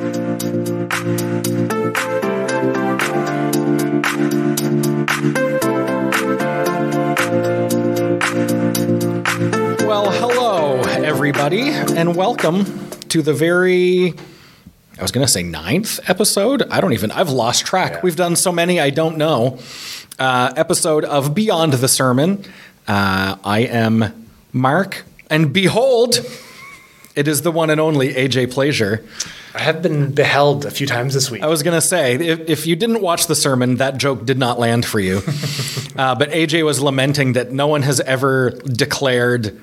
Well, hello, everybody, and welcome to the very. I was going to say ninth episode. I don't even. I've lost track. Yeah. We've done so many. I don't know. Uh, episode of Beyond the Sermon. Uh, I am Mark, and behold, it is the one and only AJ Pleasure. I have been beheld a few times this week. I was going to say, if, if you didn't watch the sermon, that joke did not land for you. uh, but AJ was lamenting that no one has ever declared,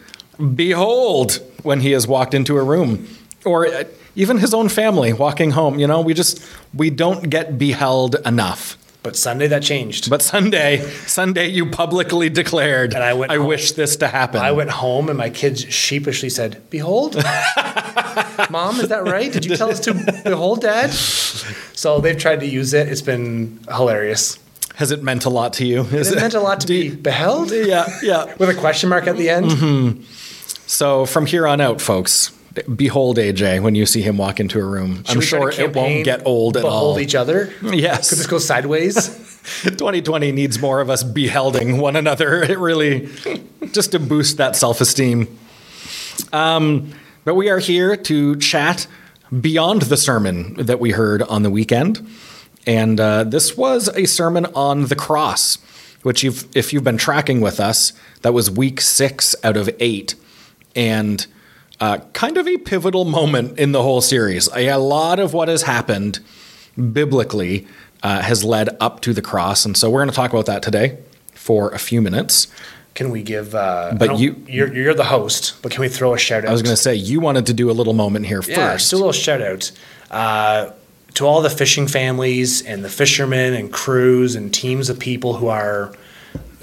Behold, when he has walked into a room. Or uh, even his own family walking home. You know, we just, we don't get beheld enough. But Sunday that changed. But Sunday, Sunday, you publicly declared, And I went home. wish this to happen. I went home and my kids sheepishly said, Behold. Mom, is that right? Did you tell us to behold, Dad? So they've tried to use it. It's been hilarious. Has it meant a lot to you? Is It meant a lot to be you- beheld Yeah, yeah. with a question mark at the end. Mm-hmm. So from here on out, folks, behold AJ when you see him walk into a room. Should I'm sure it won't get old at all. behold each other. Yes. Could this go sideways? 2020 needs more of us behelding one another. It really just to boost that self-esteem. Um, but we are here to chat beyond the sermon that we heard on the weekend, and uh, this was a sermon on the cross, which you've, if you've been tracking with us, that was week six out of eight, and uh, kind of a pivotal moment in the whole series. A, a lot of what has happened biblically uh, has led up to the cross, and so we're going to talk about that today for a few minutes. Can we give. Uh, But you- You're, you're the host, but can we throw a shout out? I was going to say you wanted to do a little moment here Yeah, first. just a little shout out uh, to all the fishing families and the fishermen and crews and teams of people who are.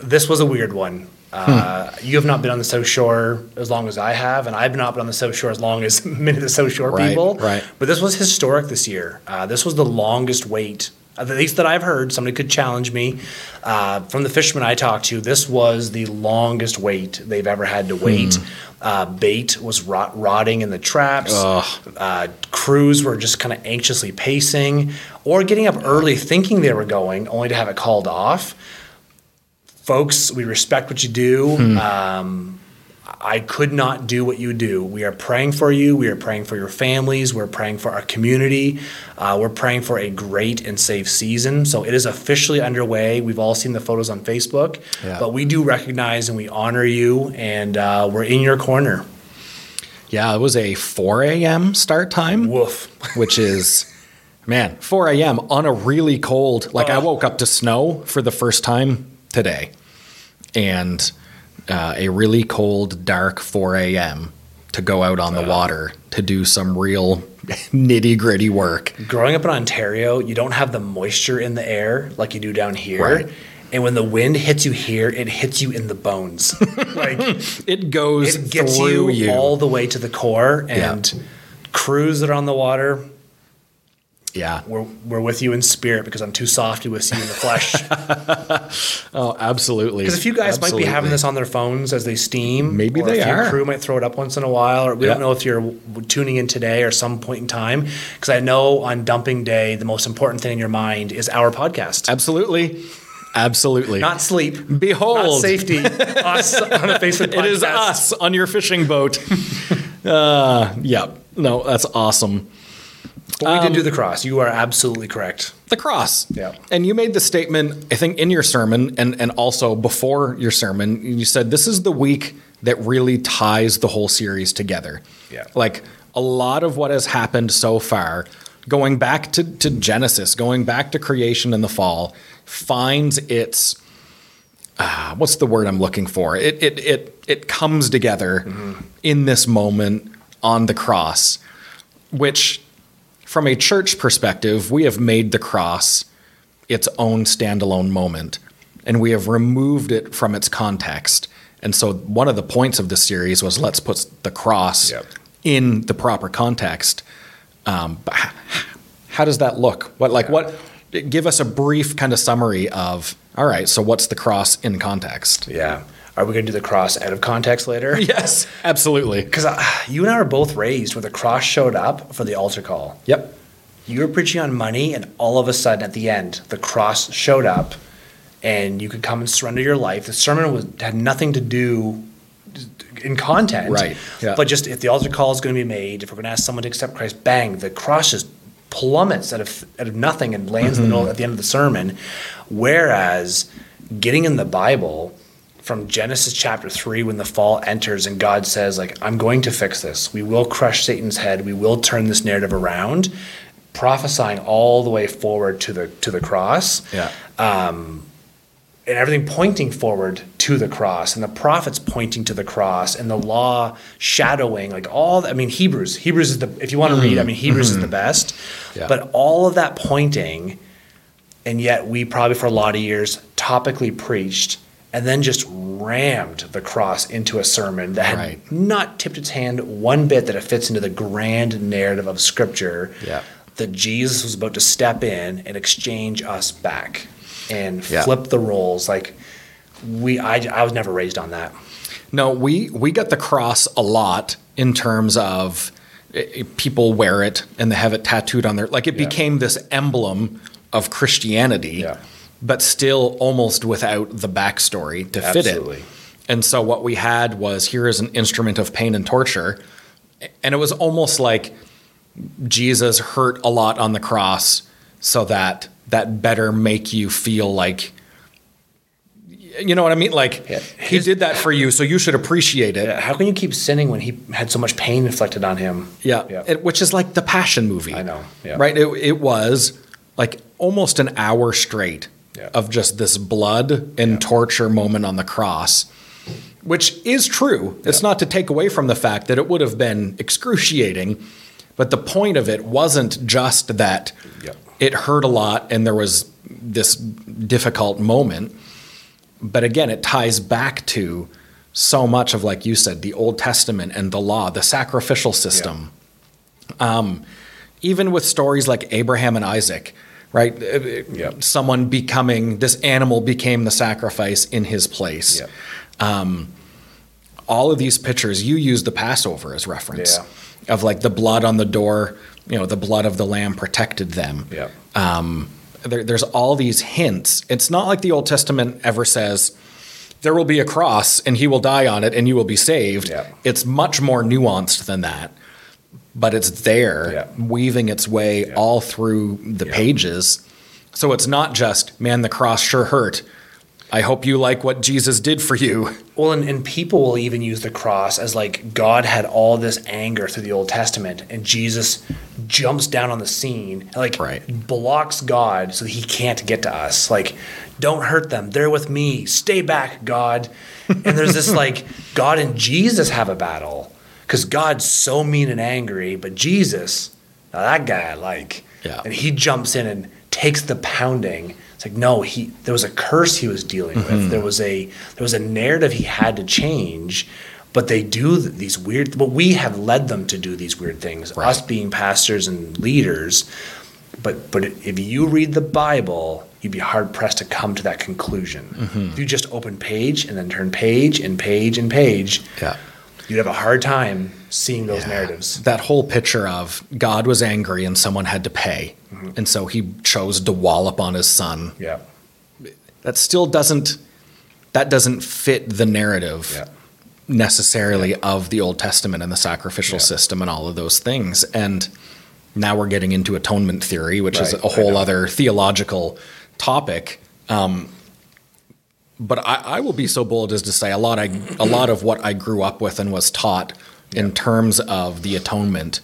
This was a weird one. Uh, Hmm. You have not been on the South Shore as long as I have, and I've not been on the South Shore as long as many of the South Shore Right, people. right. But this was historic this year. Uh, this was the longest wait, at least that I've heard. Somebody could challenge me. Uh, from the fishermen I talked to, this was the longest wait they've ever had to wait. Hmm. Uh, bait was rot- rotting in the traps. Uh, crews were just kind of anxiously pacing or getting up early thinking they were going, only to have it called off. Folks, we respect what you do. Um, I could not do what you do. We are praying for you. We are praying for your families. We're praying for our community. Uh, we're praying for a great and safe season. So it is officially underway. We've all seen the photos on Facebook, Yeah. but we do recognize and we honor you, and uh, we're in your corner. yeah, it was a 4 a.m. start time, Woof. which is, man, 4 a.m. on a really cold. Like I woke up to snow for the first time today, and uh, a really cold, dark 4 a.m. to go out on the water to do some real nitty gritty work. Growing up in Ontario, you don't have the moisture in the air like you do down here. Right. And when the wind hits you here, it hits you in the bones. like It goes it gets you, you. all the way to the core. And crews that are on the water, yeah. we're, we're with you in spirit because I'm too soft to with you in the flesh. Oh, absolutely. Because a few guys might be having this on their phones as they steam. Maybe or they if Your are. crew might throw it up once in a while, or we Yeah. don't know if you're tuning in today or some point in time. Because I know on dumping day, the most important thing in your mind is our podcast, Absolutely. Absolutely. not sleep, Behold. not safety. us on a Facebook podcast. It is us on your fishing boat. uh, yeah. No, that's awesome. But we Um, did do the cross. You are absolutely correct. The cross. Yeah. And you made the statement, I think, in your sermon and, and also before your sermon, you said this is the week that really ties the whole series together. Yeah. Like a lot of what has happened so far, going back to, to Genesis, going back to creation in the fall, finds its uh, what's the word I'm looking for? It it it it comes together in this moment on the cross, which from a church perspective, we have made the cross its own standalone moment and we have removed it from its context. And so one of the points of this series was let's put the cross Yep. in the proper context. Um, how does that look? What like what? Give us a brief kind of summary of. All right, so what's the cross in context? Yeah. Are we going to do the cross out of context later? Yes, absolutely. Because uh, you and I were both raised where the cross showed up for the altar call. Yep. You were preaching on money, and all of a sudden, at the end, the cross showed up, and you could come and surrender your life. The sermon was had nothing to do in content, Right, yeah. But just if the altar call is going to be made, if we're going to ask someone to accept Christ, bang, the cross just plummets out of out of nothing and lands in the middle at the end of the sermon. Whereas getting in the Bible from Genesis chapter three, when the fall enters and God says, like, I'm going to fix this. We will crush Satan's head. We will turn this narrative around. Prophesying all the way forward to the to the cross Yeah. Um, and everything pointing forward to the cross and the prophets pointing to the cross and the law shadowing like all i mean hebrews hebrews is the if you want to read i mean hebrews is the best Yeah. but all of that pointing and yet we probably for a lot of years topically preached and then just rammed the cross into a sermon that had Right. not tipped its hand one bit that it fits into the grand narrative of scripture Yeah. that jesus was about to step in and exchange us back and Yeah. flip the roles like we I, I was never raised on that No, we we get the cross a lot in terms of eh, eh, people wear it and they have it tattooed on their like it Yeah. became this emblem of Christianity, Yeah. But still almost without the backstory to fit Absolutely. it. And so what we had was here is an instrument of pain and torture, and it was almost like Jesus hurt a lot on the cross so that that better make you feel like you know what I mean? Like Yeah. he did that for you, so you should appreciate it. Yeah, how can you keep sinning when he had so much pain inflicted on him Yeah, yeah It- which is like the Passion movie. I know, yeah. Right? It, it was like almost an hour straight Yeah. of just this blood and torture moment on the cross, which is true. It's not to take away from the fact that it would have been excruciating, but the point of it wasn't just that it hurt a lot and there was this difficult moment. But again, it ties back to so much of, like you said, the Old Testament and the law, the sacrificial system um, even with stories like Abraham and Isaac, right? Uh, Yep. Someone becoming this animal became the sacrifice in his place. Yep. All of these pictures, you use the Passover as reference Yeah. of like the blood on the door, you know, the blood of the lamb protected them. yeah Um, there, there's all these hints. It's not like the Old Testament ever says, there will be a cross and he will die on it and you will be saved. Yeah. It's much more nuanced than that. But it's there, Yeah. weaving its way all through the pages. So it's not just, man, the cross sure hurt. I hope you like what Jesus did for you. Well, and, and people will even use the cross as like God had all this anger through the Old Testament, and Jesus jumps down on the scene, and like Right. blocks God so he can't get to us. Like, don't hurt them. They're with me. Stay back, God. And there's this like God and Jesus have a battle because God's so mean and angry, but Jesus, now that guy I like. Yeah. And he jumps in and takes the pounding. It's like no, he there was a curse he was dealing with. Mm-hmm. There was a there was a narrative he had to change. But they do these weird. But we have led them to do these weird things. Us being pastors and leaders. But but if you read the Bible, you'd be hard pressed to come to that conclusion. Mm-hmm. If you just open page and then turn page and page and page, Yeah. You'd have a hard time seeing those narratives. That whole picture of God was angry and someone had to pay. And so he chose to wallop on his son. Yeah. That still doesn't that doesn't fit the narrative. Yeah. necessarily of the Old Testament and the sacrificial Yeah. system and all of those things. And now we're getting into atonement theory, which is a whole other theological topic. Um, but I, I will be so bold as to say a lot I, a lot of what I grew up with and was taught in terms of the atonement,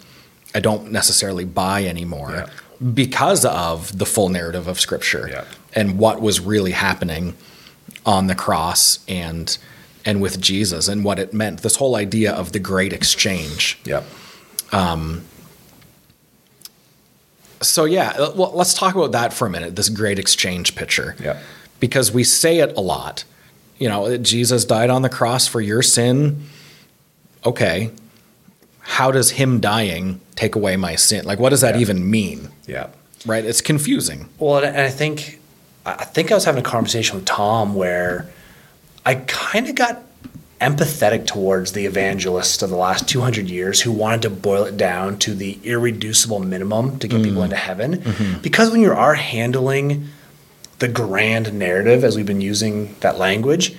I don't necessarily buy anymore because of the full narrative of Scripture Yeah. and what was really happening on the cross and and with Jesus and what it meant. This whole idea of the great exchange. Yep. Um, so yeah, well, let's talk about that for a minute. This great exchange picture. Yep. Because we say it a lot. You know, Jesus died on the cross for your sin. Okay. How does him dying take away my sin? Like what does that Yeah. even mean? Yep. Right? It's confusing. Well, and I think I think I was having a conversation with Tom where I kind of got empathetic towards the evangelists of the last 200 years who wanted to boil it down to the irreducible minimum to get mm. people into heaven. Mm-hmm. Because when you are handling the grand narrative, as we've been using that language,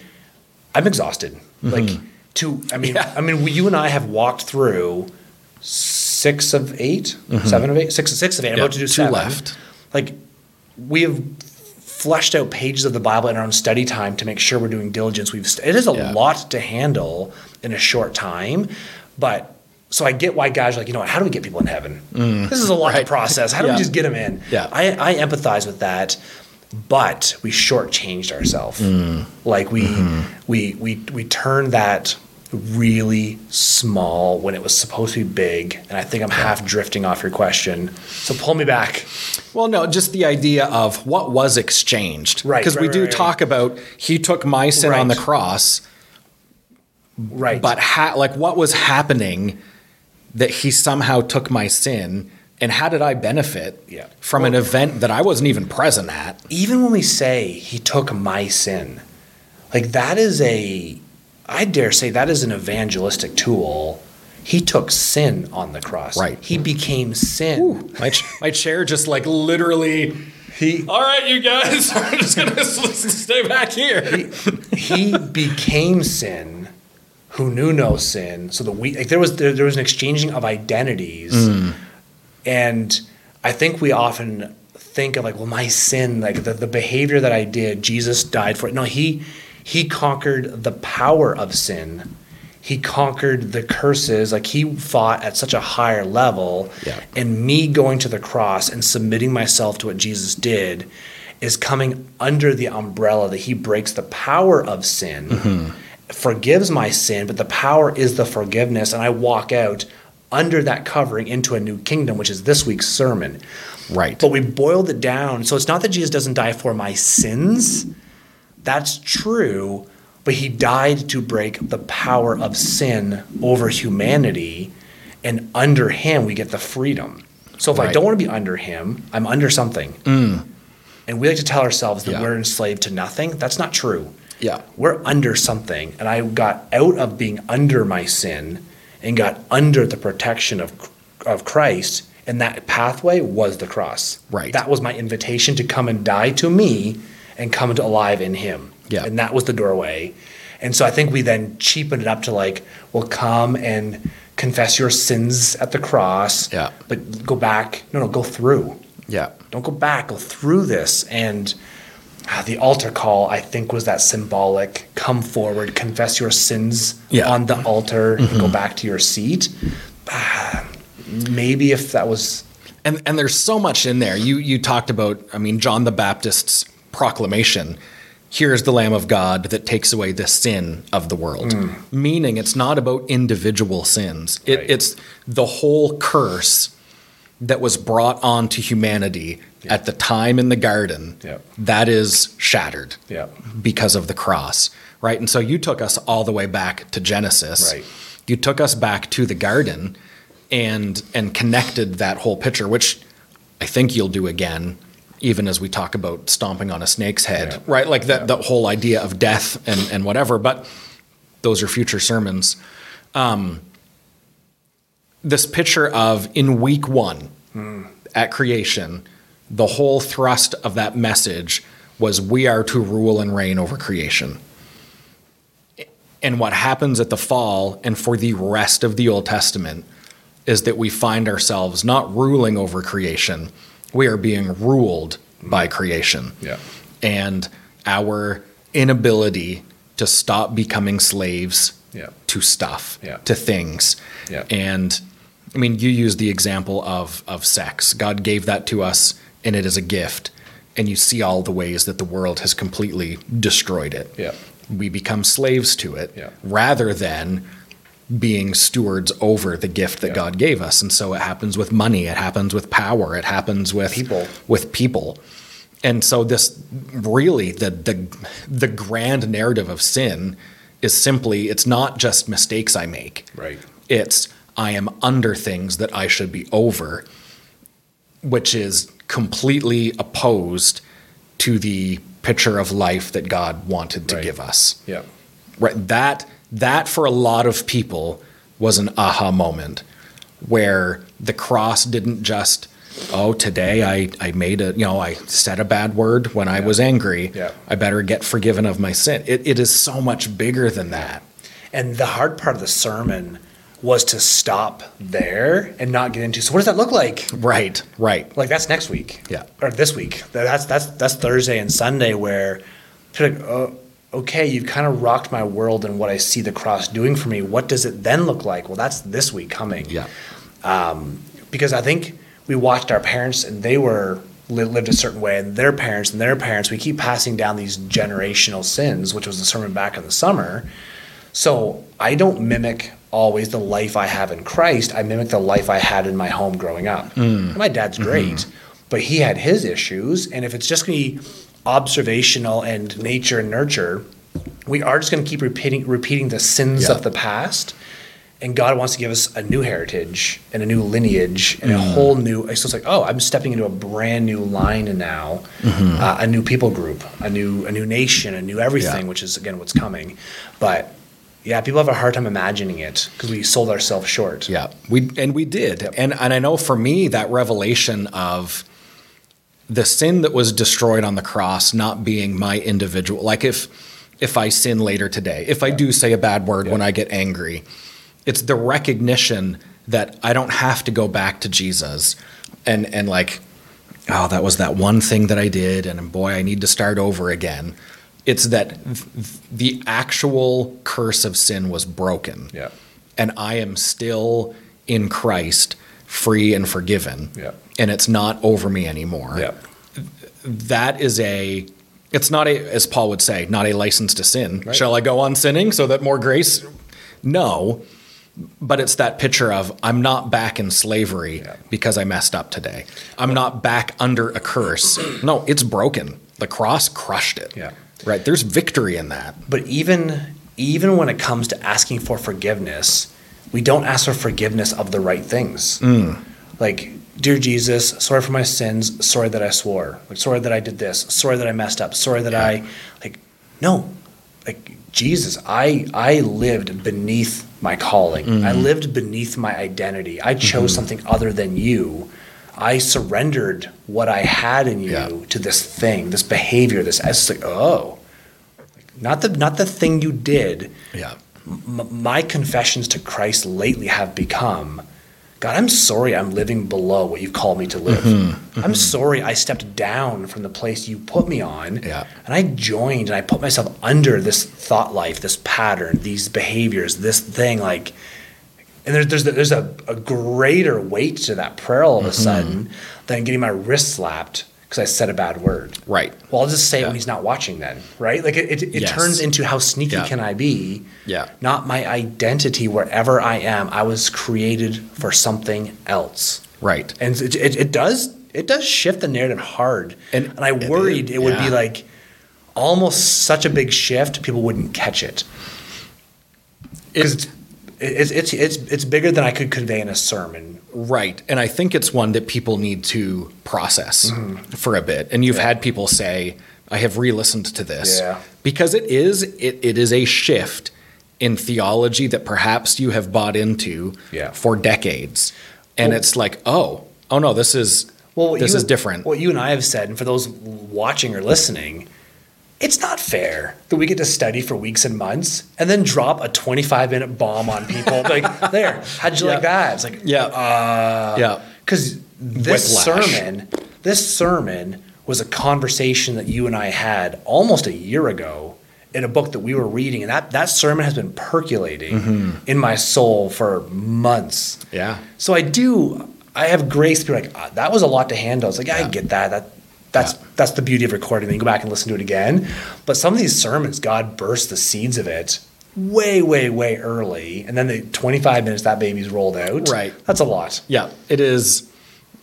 I'm exhausted. Mm-hmm. Like to, I mean, Yeah. I mean, you and I have walked through six of 8 mm-hmm. seven of eight, six six of eight. I'm Yeah, about to do two seven. left. Like we have fleshed out pages of the Bible in our own study time to make sure we're doing diligence. We've st- it is a Yeah. lot to handle in a short time, but so I get why guys are like, you know? How do we get people in heaven? Mm. this is a lot right. to process. How do Yeah. we just get them in? Yeah. I, I empathize with that, but we shortchanged ourselves. Mm. Like we, Mm-hmm. we we we turned that really small when it was supposed to be big. And I think I'm half drifting off your question. So pull me back. Well, no, just the idea of what was exchanged. Right, Because we do right, right. talk about he took my sin on the cross, Right. but ha- like what was happening that he somehow took my sin and how did I benefit Yeah. from an event that I wasn't even present at? even when we say he took my sin, like that is a, I dare say that is an evangelistic tool. He took sin on the cross. Right. He became sin. My, ch- my chair just like literally. He All right, you guys, I'm just gonna stay back here. he became sin who knew no sin so the we like there was there, there was an exchanging of identities mm. And i think we often think of like well my sin like the, the behavior that i did jesus died for it. No he he conquered the power of sin. He conquered the curses. Like he fought at such a higher level. Yeah. and me going to the cross and submitting myself to what jesus did is coming under the umbrella that he breaks the power of sin mm-hmm. forgives my sin but the power is the forgiveness. And i walk out under that covering into a new kingdom which is this week's sermon Right. but we boiled it down so it's not that jesus doesn't die for my sins that's true, but he died to break the power of sin over humanity, and under him we get the freedom. So if I don't want to be under him, I'm under something. Mm. And we like to tell ourselves that Yeah. we're enslaved to nothing. That's not true. Yeah. We're under something, and I got out of being under my sin and got under the protection of of Christ, and that pathway was the cross. Right. That was my invitation to come and die to me and come to alive in Him. Yeah. And that was the doorway. And so I think we then cheapened it up to like, well, come and confess your sins at the cross. Yeah. But go back. No, no, go through. Yeah. Don't go back. Go through this. And the altar call, I think, was that symbolic. Come forward, confess your sins Yeah. Mm-hmm. on the altar, and go back to your seat. Ah, Maybe if that was And and there's so much in there. You you talked about, I mean, John the Baptist's proclamation. Here's the Lamb of God that takes away the sin of the world. Meaning it's not about individual sins. It, Right. It's the whole curse that was brought onto humanity at the time in the garden. That is shattered yeah, because of the cross, right? And so you took us all the way back to Genesis. Right. You took us back to the garden and and connected that whole picture, which I think you'll do again, even as we talk about stomping on a snake's head, right? Like that the whole idea of death and and whatever. But those are future sermons. Um, this picture of in week one at creation, the whole thrust of that message was we are to rule and reign over creation. And what happens at the fall and for the rest of the Old Testament is that we find ourselves not ruling over creation, we are being ruled by creation. Yeah. And our inability to stop becoming slaves Yeah. to stuff, Yeah. to things. Yeah. And I mean, you use the example of of sex. God gave that to us and it is a gift. And you see all the ways that the world has completely destroyed it. Yeah. We become slaves to it Yeah. rather than being stewards over the gift that Yeah. God gave us. And so it happens with money, it happens with power, it happens with People. with people. And so this really the the the grand narrative of sin is simply it's not just mistakes I make. Right. It's I am under things that I should be over, which is completely opposed to the picture of life that God wanted to Right. give us. Yeah. Right. That that for a lot of people was an aha moment where the cross didn't just oh today I, I made a you know I said a bad word when I was angry Yeah. I better get forgiven of my sin it, it is so much bigger than that And the hard part of the sermon was to stop there and not get into. So what does that look like? right right Like that's next week. Yeah. Or this week. That's that's that's Thursday and Sunday where like, oh, okay, you've kind of rocked my world and what I see the cross doing for me. What does it then look like? Well, that's this week coming. yeah Um, because I think we watched our parents and they were lived a certain way, and their parents and their parents. We keep passing down these generational sins, which was the sermon back in the summer. So I don't mimic always the life I have in Christ. I mimic the life I had in my home growing up. Mm. My dad's mm-hmm. great, but he had his issues, and if it's just going to be observational and nature and nurture, we are just going to keep repeating repeating the sins Yeah. of the past and God wants to give us a new heritage and a new lineage and a mm. whole new. So it's like, oh, I'm stepping into a brand new line now, mm-hmm. uh, a new people group, a new a new nation, a new everything, Yeah. which is again what's coming. But yeah, people have a hard time imagining it because we sold ourselves short. Yeah, we and we did, and and I know for me that revelation of the sin that was destroyed on the cross not being my individual. Like if if I sin later today, if I do say a bad word when I get angry, it's the recognition that I don't have to go back to Jesus and and like oh that was that one thing that I did and boy I need to start over again. It's that th- the actual curse of sin was broken Yeah. and I am still in Christ, free and forgiven. Yeah. And it's not over me anymore. Yeah. That is a it's not a as Paul would say, not a license to sin. Right. Shall I go on sinning so that more grace? No. But it's that picture of I'm not back in slavery Yeah. because I messed up today. I'm not back under a curse. No, it's broken. The cross crushed it. Yeah. Right. There's victory in that. But even even when it comes to asking for forgiveness, we don't ask for forgiveness of the right things. Mm. Like, dear Jesus, sorry for my sins. Sorry that I swore. Like, sorry that I did this. Sorry that I messed up. Sorry that I, like, no, like Jesus, I I lived beneath my calling. I mm. lived beneath my identity. I chose mm-hmm. something other than you. I surrendered what I had in you Yeah. to this thing, this behavior, this. It's like, oh, not the not the thing you did. Yeah. M- my confessions to Christ lately have become, God, I'm sorry I'm living below what you've called me to live. Mm-hmm. I'm sorry I stepped down from the place you put me on. Yeah. And I joined and I put myself under this thought life, this pattern, these behaviors, this thing like and there's there's there's a, a greater weight to that prayer all of a Mm-hmm. sudden than getting my wrist slapped because I said a bad word. Right. Well, I'll just say it when he's not watching then, right? Like it, it, it Yes. turns into how sneaky Yeah. can I be? Yeah. Not my identity wherever I am. I was created for something else. Right. And it, it, it does it does shift the narrative hard. And And, I worried did, it would be like almost such a big shift, people wouldn't catch it. Because it's, it's, it's, it's, bigger than I could convey in a sermon. Right. And I think it's one that people need to process for a bit. And you've Mm-hmm. Yeah. had people say, I have re listened to this. Yeah. Because it is it, it is a shift in theology that perhaps you have bought into Yeah. for decades. And Well- it's like, oh, oh no, this is Well, this you- is different. What you and I have said, and for those watching or listening, it's not fair that we get to study for weeks and months and then drop a 25 minute bomb on people. like, there, how'd you Yeah. like that? It's like, yeah. uh, yeah. because this Whiplash. sermon, this sermon was a conversation that you and I had almost a year ago in a book that we were reading, and that that sermon has been percolating Mm-hmm. in my soul for months. Yeah. So I do. I have grace to be like, ah, that was a lot to handle. It's like I get that. That that's Yeah. that's the beauty of recording. Then you go back and listen to it again. But some of these sermons, God burst the seeds of it way, way, way early, and then the 25 minutes that baby's rolled out. Right. That's a lot. Yeah, it is.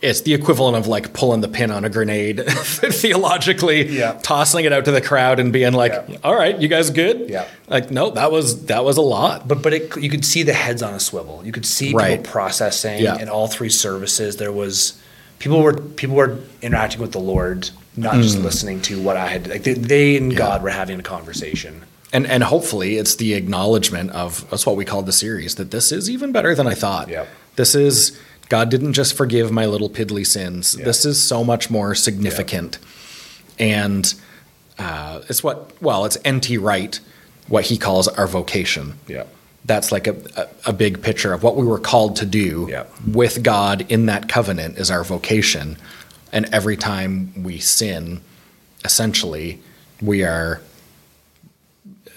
It's the equivalent of like pulling the pin on a grenade theologically, Yeah. tossing it out to the crowd and being like, Yeah. "All right, you guys good?" Yeah. Like, no, that was that was a lot. But but it, you could see the heads on a swivel. You could see Right. people processing Yeah. in all three services. There was people were people were interacting with the Lord, not just listening to what I had. Like they, they and God were having a conversation. And and hopefully it's the acknowledgement of that's what we called the series that this is even better than I thought. Yep. This is God didn't just forgive my little piddly sins. Yeah. This is so much more significant. And uh, it's what well, it's N.T. Wright, what he calls our vocation. Yeah. That's like a, a, a big picture of what we were called to do Yeah. with God in that covenant is our vocation. And every time we sin, essentially, we are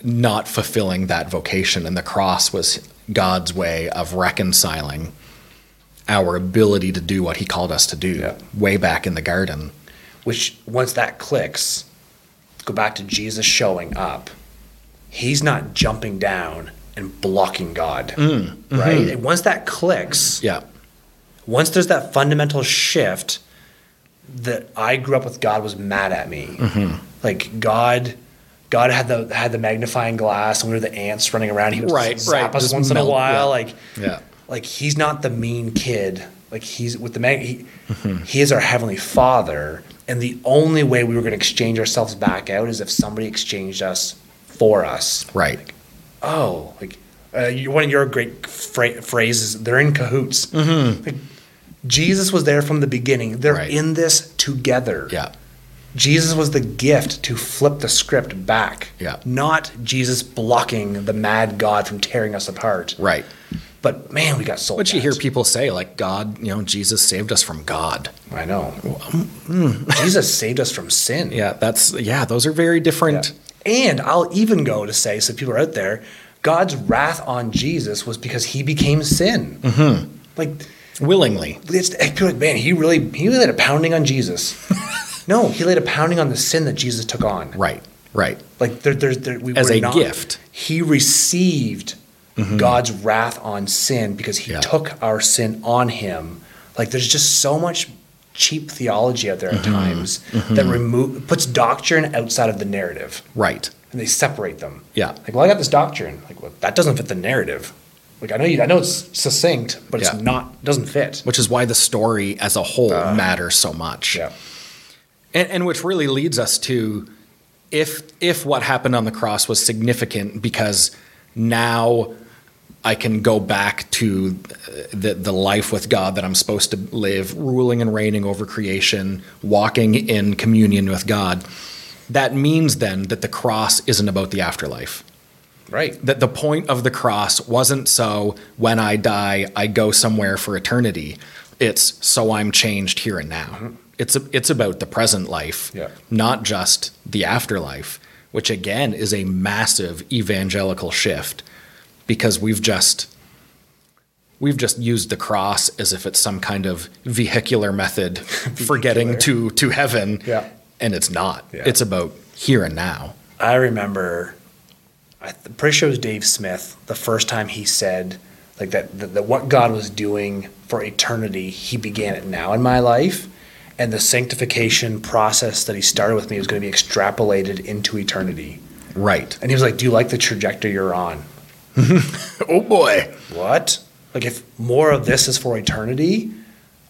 not fulfilling that vocation. And the cross was God's way of reconciling our ability to do what he called us to do Yeah. way back in the garden. Which once that clicks, go back to Jesus showing up. He's not jumping down and blocking God, mm, right? Mm-hmm. And once that clicks, Yeah. once there's that fundamental shift that I grew up with God was mad at me. Mm-hmm. Like God God had the had the magnifying glass and we were the ants running around. He would Right, zap right, us just once in a while. yeah. Like Yeah. like he's not the mean kid. Like he's with the mag he, mm-hmm. he is our heavenly father. And the only way we were going to exchange ourselves back out is if somebody exchanged us for us. Right. Oh, like uh, one of your great phra- phrases, they're in cahoots. Like, Jesus was there from the beginning. They're Right. in this together. Yeah. Jesus was the gift to flip the script back. Yeah. Not Jesus blocking the mad God from tearing us apart. Right. But man, we got sold. But you hear people say, like, God, you know, Jesus saved us from God. I know. Jesus saved us from sin. Yeah, that's, yeah, those are very different. And I'll even go to say, so people are out there, God's wrath on Jesus was because he became sin. Mm-hmm. Like, Willingly. it's people are like, man, he really he really laid a pounding on Jesus. no, he laid a pounding on the sin that Jesus took on. Right. Right. Like there, there, there we As a not- gift. He received God's wrath on sin because he Yeah. took our sin on him. Like there's just so much cheap theology out there at Mm-hmm. times that remove puts doctrine outside of the narrative Right. and they separate them. Yeah. Like, well, I got this doctrine. Like, well, that doesn't fit the narrative. Like, I know you, I know it's succinct, but it's Yeah. not doesn't fit. Which is why the story as a whole matters so much. Yeah. And, and which really leads us to if if what happened on the cross was significant because now I can go back to uh, the the life with God that I'm supposed to live, ruling and reigning over creation, walking in communion with God. That means then that the cross isn't about the afterlife. Right. That the point of the cross wasn't so when I die, I go somewhere for eternity. It's so I'm changed here and now. Mm-hmm. It's a, it's about the present life, Yeah. not just the afterlife, which again is a massive evangelical shift because we've just we've just used the cross as if it's some kind of vehicular method for getting to to heaven. Yeah. And it's not. Yeah. It's about here and now. I remember, I'm pretty sure it was Dave Smith, the first time he said, like, that, that, that what God was doing for eternity, he began it now in my life. And the sanctification process that he started with me was going to be extrapolated into eternity. Right. And he was like, Do you like the trajectory you're on? Oh boy. what? Like if more of this is for eternity,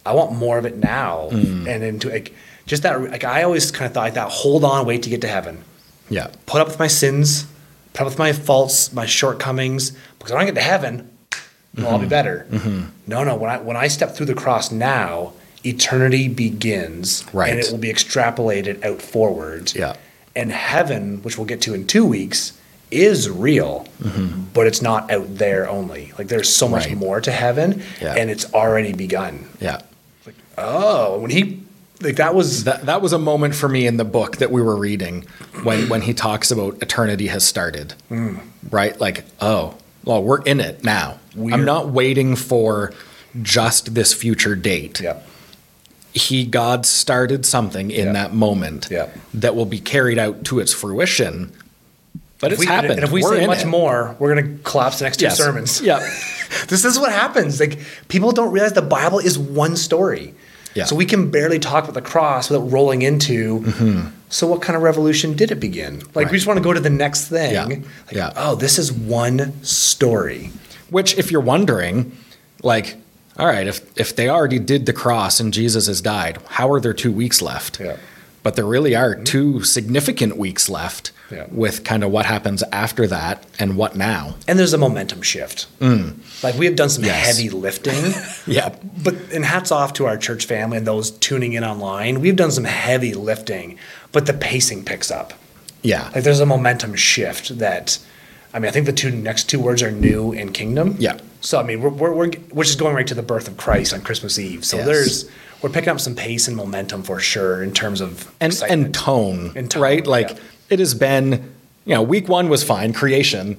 I want more of it now. Mm. And into like just that like I always kind of thought like that, hold on, wait to get to heaven. Yeah. Put up with my sins, put up with my faults, my shortcomings, because when I get to heaven, I'll all be Mm-hmm. better. No, no, when I when I step through the cross now, eternity begins. Right. And it will be extrapolated out forward. Yeah. And heaven, which we'll get to in two weeks, is real, but it's not out there only. Like there's so much Mm-hmm. Right. more to heaven, Yeah. and it's already begun. Yeah. Like Oh, when he like that was That that was a moment for me in the book that we were reading when when he talks about eternity has started. Right? Like, oh, well, we're in it now. We're- I'm not waiting for just this future date. yeah, He God started something in Yeah. that moment Yeah. that will be carried out to its fruition. But If it's we- happened. And if we We're say much it. more, we're gonna collapse the next two Yes. sermons. Yeah. This is what happens. Like people don't realize the Bible is one story. Yeah. So we can barely talk about the cross without rolling into. So what kind of revolution did it begin? Like Mm-hmm. Right. we just want to go to the next thing. Yeah. Like, Yeah. Oh, this is one story. Which, if you're wondering, like, all right, if if they already did the cross and Jesus has died, how are there two weeks left? Yeah. But there really are two significant weeks left Yeah. with kind of what happens after that and what now. And there's a momentum shift. Like we have done some Mm. Yes. heavy lifting. Yeah. But and hats off to our church family and those tuning in online. We've done some heavy lifting, but the pacing picks up. Yeah. Like there's a momentum shift that, I mean, I think the two next two words are new and kingdom. Yeah. So I mean, we're, we're, we're which is going right to the birth of Christ on Christmas Eve. So Yes. there's we're picking up some pace and momentum for sure in terms of and excitement. and tone, And tone, right? Like yeah. it has been, you know, week one was fine, creation,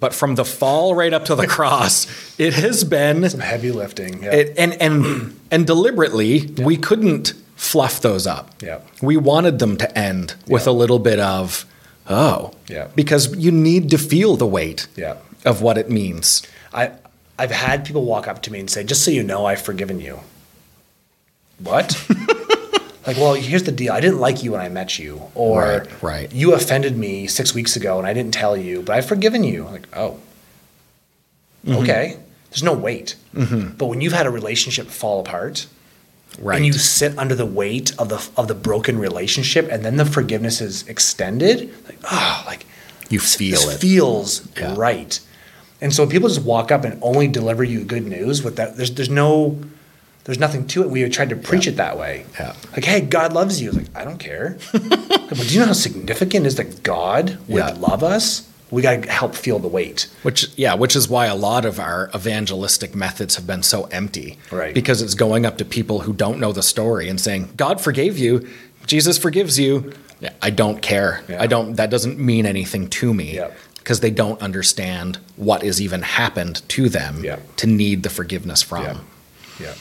but from the fall right up to the cross, it has been, some heavy lifting. Yeah. it, and and and deliberately, we couldn't fluff those up. Yeah. we wanted them to end with Yeah. a little bit of, oh, Yeah. because you need to feel the weight Yeah. of what it means. I I've had people walk up to me and say, "Just so you know, I've forgiven you." What? like, well, here's the deal. I didn't like you when I met you, or Right, right. you offended me six weeks ago and I didn't tell you, but I've forgiven you. Like, oh, Mm-hmm. okay. There's no weight. But when you've had a relationship fall apart, Right. and you sit under the weight of the of the broken relationship, and then the forgiveness is extended, like, oh, like you feel it. feels Yeah. right. And so people just walk up and only deliver you good news with that, there's there's no there's nothing to it. We tried to preach it that way. Yeah. Like, hey, God loves you. Like, I don't care. but do you know how significant it is that God would Yeah. love us? We got to help feel the weight. Which, yeah, which is why a lot of our evangelistic methods have been so empty. Right. Because it's going up to people who don't know the story and saying, God forgave you, Jesus forgives you. Yeah, I don't care. Yeah. I don't, that doesn't mean anything to me. Yeah. Because they don't understand what has even happened to them Yeah. to need the forgiveness from. Yeah. Yeah.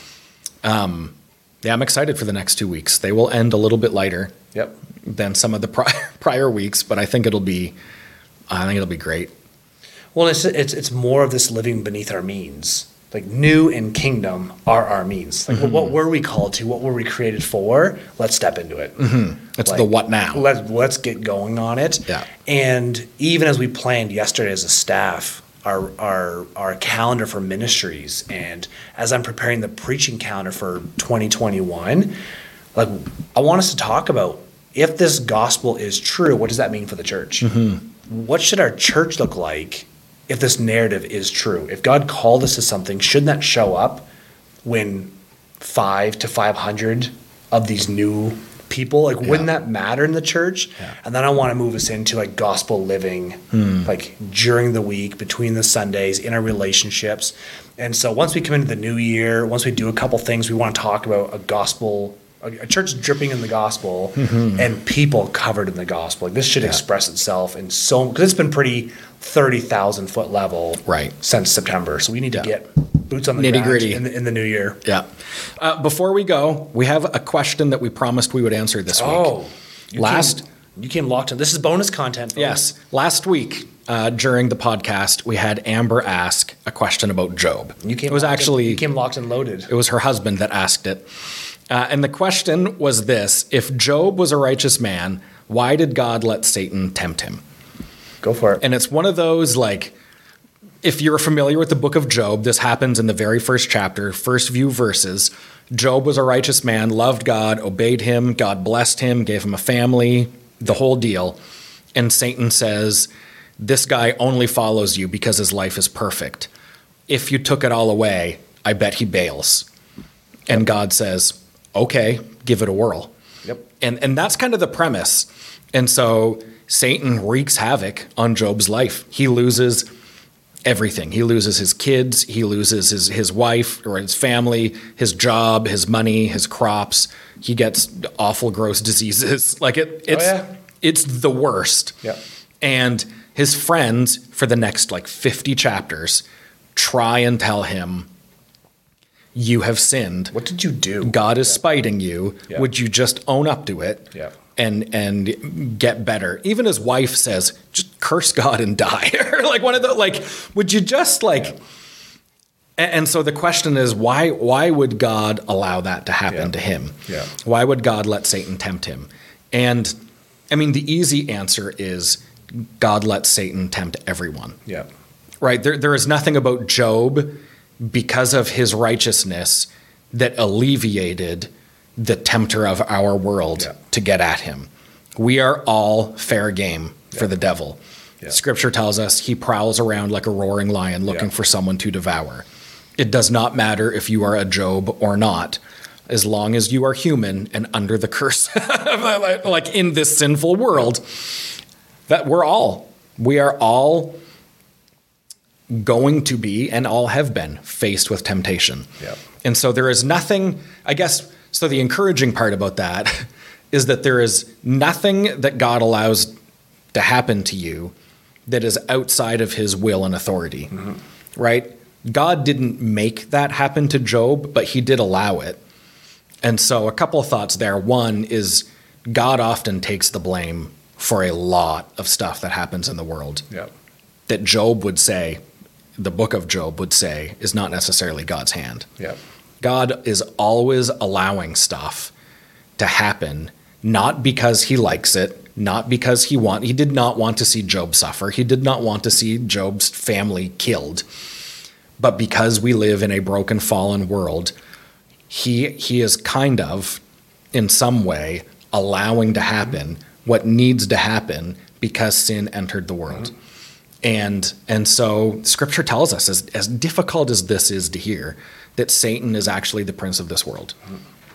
Yeah, I'm excited for the next two weeks. They will end a little bit lighter Yep. than some of the prior, prior weeks, but I think it'll be, I think it'll be great. Well, it's it's it's more of this living beneath our means. Like new and kingdom are our means. Like Mm-hmm. what were we called to? What were we created for? Let's step into it. It's Like, the what now. Let's let's get going on it. Yeah. And even as we planned yesterday as a staff, our our our calendar for ministries, and as I'm preparing the preaching calendar for 2021, like I want us to talk about if this gospel is true, what does that mean for the church? Mm-hmm. What should our church look like if this narrative is true? If God called us to something, shouldn't that show up when five to 500 of these new people, like, wouldn't that matter in the church? And then I want to move us into like gospel living, hmm. like during the week, between the Sundays, in our relationships. And so once we come into the new year, once we do a couple things, we want to talk about a gospel. A church dripping in the gospel mm-hmm. and people covered in the gospel. Like this should express itself in so because it's been pretty thirty thousand foot level Right. since September. So we need Yeah. to get boots on the Nitty-gritty. in the, in the new year. Yeah. Uh, before we go, we have a question that we promised we would answer this week. Oh, Last- came, you came locked in. This is bonus content. folks. Yes. Last week, uh, during the podcast, we had Amber ask a question about Job. you came. it was locked in- actually you came locked and loaded. it was her husband that asked it. Uh, and the question was this If Job was a righteous man, why did God let Satan tempt him? Go for it. And it's one of those like, if you're familiar with the book of Job, this happens in the very first chapter, first few verses. Job was a righteous man, loved God, obeyed him, God blessed him, gave him a family, the whole deal. And Satan says, This guy only follows you because his life is perfect. If you took it all away, I bet he bails. And God says, Okay, give it a whirl. Yep. And and that's kind of the premise. And so Satan wreaks havoc on Job's life. He loses everything. He loses his kids, he loses his his wife or his family, his job, his money, his crops. He gets awful gross diseases. Like it oh, it's yeah. it's the worst. Yep. And his friends for the next like 50 chapters try and tell him you have sinned. What did you do? God is spiting you. Yeah. Would you just own up to it? Yeah. And and get better. Even his wife says, just curse God and die. Or like one of the like, would you just like and so the question is why why would God allow that to happen Yeah. to him? Yeah. Why would God let Satan tempt him? And I mean the easy answer is God lets Satan tempt everyone Yeah. right? There, there is nothing about Job because of his righteousness that alleviated the tempter of our world Yeah. to get at him. We are all fair game for Yeah. the devil. Yeah. Scripture tells us he prowls around like a roaring lion looking for someone to devour. It does not matter if you are a Job or not, as long as you are human and under the curse, like in this sinful world, that we're all, we are all going to be and all have been faced with temptation. And so there is nothing, I guess, so the encouraging part about that is that there is nothing that God allows to happen to you that is outside of his will and authority, mm-hmm. right? God didn't make that happen to Job, but he did allow it. And so a couple of thoughts there. One is God often takes the blame for a lot of stuff that happens in the world Yeah. that Job would say, the book of Job would say, is not necessarily God's hand. Yeah. God is always allowing stuff to happen, not because he likes it, not because he want he did not want to see Job suffer. He did not want to see Job's family killed. But because we live in a broken fallen world, he he is kind of in some way allowing to happen what needs to happen because sin entered the world. And and so scripture tells us as as difficult as this is to hear that Satan is actually the prince of this world.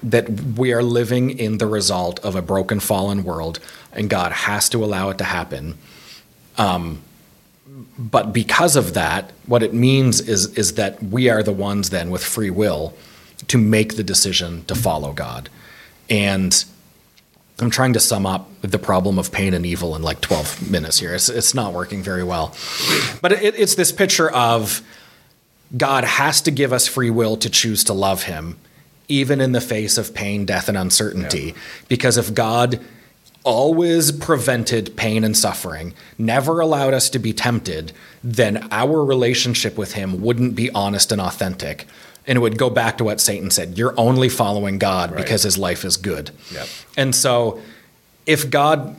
That we are living in the result of a broken fallen world and God has to allow it to happen. Um, but because of that, what it means is is that we are the ones then with free will to make the decision to follow God. And I'm trying to sum up the problem of pain and evil in like 12 minutes here. It's, it's not working very well. But it, it's this picture of God has to give us free will to choose to love Him, even in the face of pain, death, and uncertainty. Because if God always prevented pain and suffering, never allowed us to be tempted, then our relationship with Him wouldn't be honest and authentic. And it would go back to what Satan said you're only following God Right. because His life is good. Yep. And so, if God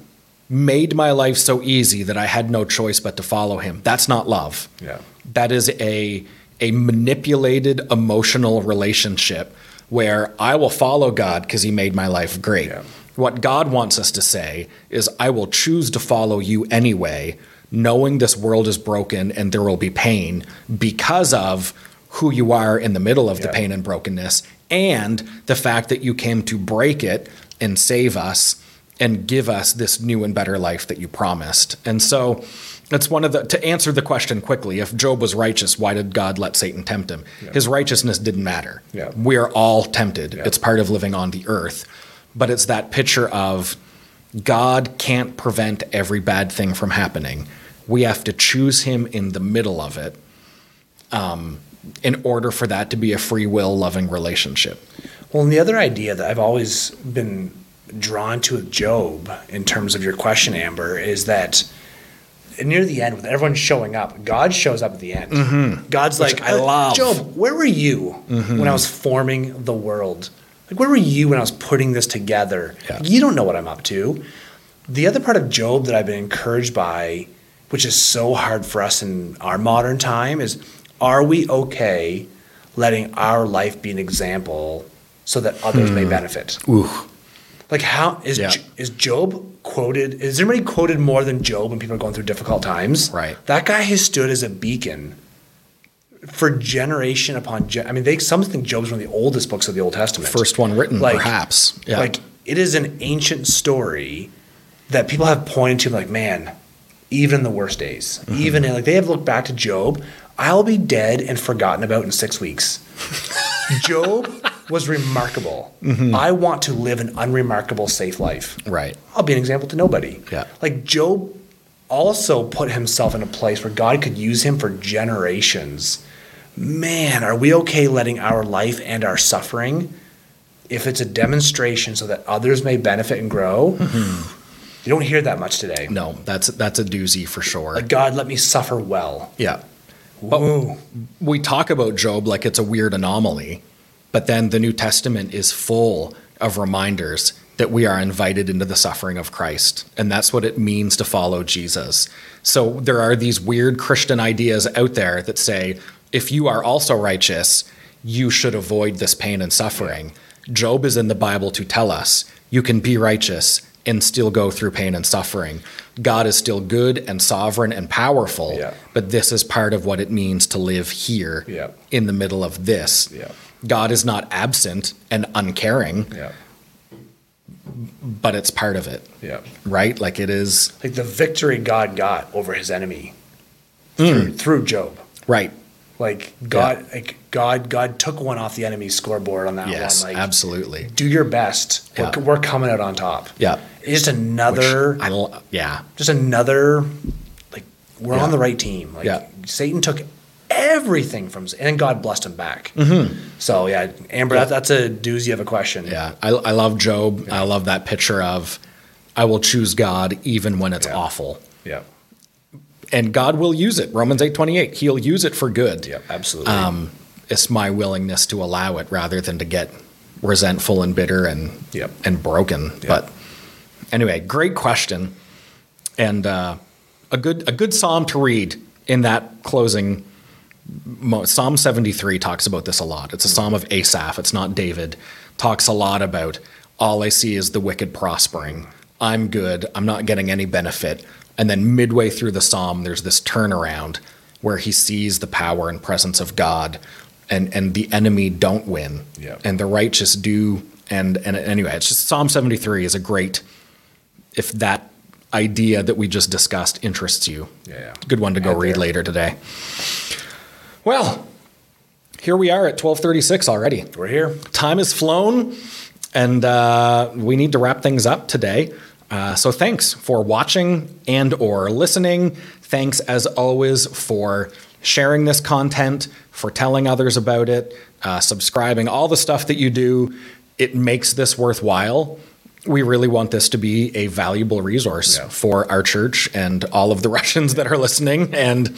made my life so easy that I had no choice but to follow Him, that's not love. Yeah. That is a a manipulated emotional relationship where I will follow God because He made my life great. Yeah. What God wants us to say is, I will choose to follow you anyway, knowing this world is broken and there will be pain because of who you are in the middle of the pain and brokenness, and the fact that you came to break it and save us and give us this new and better life that you promised. And so that's one of the to answer the question quickly, if Job was righteous, why did God let Satan tempt him? His righteousness didn't matter. Yeah. We are all tempted. Yeah. It's part of living on the earth. But it's that picture of God can't prevent every bad thing from happening. We have to choose him in the middle of it um, in order for that to be a free will loving relationship. Well, and the other idea that I've always been drawn to with Job, in terms of your question, Amber, is that near the end, with everyone showing up, God shows up at the end. God's Which like, I "Uh, love. Job, where were you when I was forming the world? Like, where were you when I was putting this together? Yeah. You don't know what I'm up to. The other part of Job that I've been encouraged by, which is so hard for us in our modern time, is are we okay letting our life be an example so that others may benefit? Ooh. Like how is Yeah. Is Job quoted? Is anybody quoted more than Job when people are going through difficult times? Right. That guy has stood as a beacon for generation upon. Gen- I mean, they some think Job's one of the oldest books of the Old Testament. First one written, Like- perhaps. Yeah. Like it is an ancient story that people have pointed to. Like man, even in the worst days, Mm-hmm. even in, like they have looked back to Job. I'll be dead and forgotten about in six weeks. Job was remarkable. Mm-hmm. I want to live an unremarkable, safe life. right. I'll be an example to nobody. Yeah. Like Job also put himself in a place where God could use him for generations. Man, are we okay letting our life and our suffering, if it's a demonstration so that others may benefit and grow? You don't hear that much today. No, that's that's a doozy for sure. Like, God, let me suffer well. yeah. Woo. we talk about Job like it's a weird anomaly, but then the New Testament is full of reminders that we are invited into the suffering of Christ. And that's what it means to follow Jesus. So there are these weird Christian ideas out there that say if you are also righteous, you should avoid this pain and suffering. Job is in the Bible to tell us you can be righteous and still go through pain and suffering. God is still good and sovereign and powerful, Yeah. but this is part of what it means to live here Yeah. in the middle of this. Yeah. God is not absent and uncaring, Yeah. but it's part of it, Yeah. right? Like it is, Like the victory God got over his enemy Hmm. through, through Job. right. Like God, like God, God took one off the enemy's scoreboard on that Yes, one. Like, absolutely. do your best. Yeah. We're, we're coming out on top. Yeah. It's just another, I, l- yeah. just another, like we're Yeah. on the right team. Like Yeah. Satan took everything from, and God blessed him back. Mm-hmm. So yeah, Amber, That, that's a doozy of a question. Yeah, I, I love Job. I love that picture of I will choose God even when it's Yeah. awful. Yeah. And God will use it. Romans 8:28. He'll use it for good. Yeah. Absolutely. Um, it's my willingness to allow it rather than to get resentful and bitter and Yep. and broken. But anyway, great question. And uh, a good a good psalm to read in that closing Psalm 73 talks about this a lot. It's a psalm of Asaph. It's not David. Talks a lot about all I see is the wicked prospering. I'm good. I'm not getting any benefit. And then midway through the psalm, there's this turnaround where he sees the power and presence of God, and and the enemy don't win, Yeah. and the righteous do. And and anyway, it's just Psalm 73 is a great. If that idea that we just discussed interests you, Yeah, yeah. good one to go read there. later today. Well, here we are at 1236 already. we're here. Time has flown, and uh, we need to wrap things up today. Uh, so thanks for watching and or listening. Thanks as always for sharing this content, for telling others about it, uh, subscribing, all the stuff that you do. It makes this worthwhile. We really want this to be a valuable resource Yeah. for our church and all of the Russians that are listening and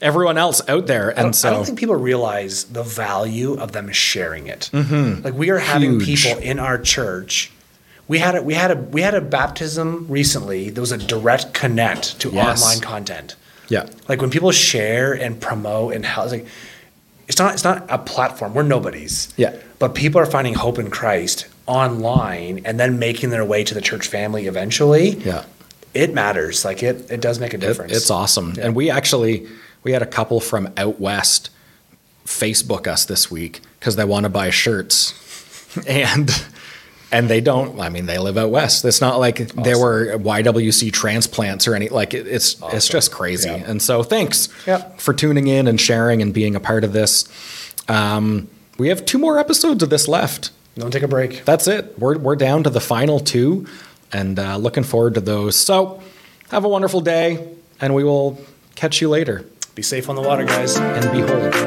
everyone else out there. And I don't, so I don't think people realize the value of them sharing it. Like we are having Mm-hmm. Huge. people in our church. We had a we had a we had a baptism recently. There was a direct connect to Yes. online content. yeah. Like when people share and promote and help, it's like it's not it's not a platform. We're nobodies. Yeah. But people are finding hope in Christ online and then making their way to the church family eventually. Yeah. It matters. Like it it does make a It- difference. it's awesome. And we actually we had a couple from out west Facebook us this week because they want to buy shirts, and and they don't. I mean, they live out west. It's not like there were YWC transplants or any like it, it's it's just crazy. Yeah. And so thanks Yep. for tuning in and sharing and being a part of this. Um, we have two more episodes of this left. Don't take a break. That's it. We're we're down to the final two, and uh, looking forward to those. So have a wonderful day, and we will catch you later. Be safe on the water, guys. And behold.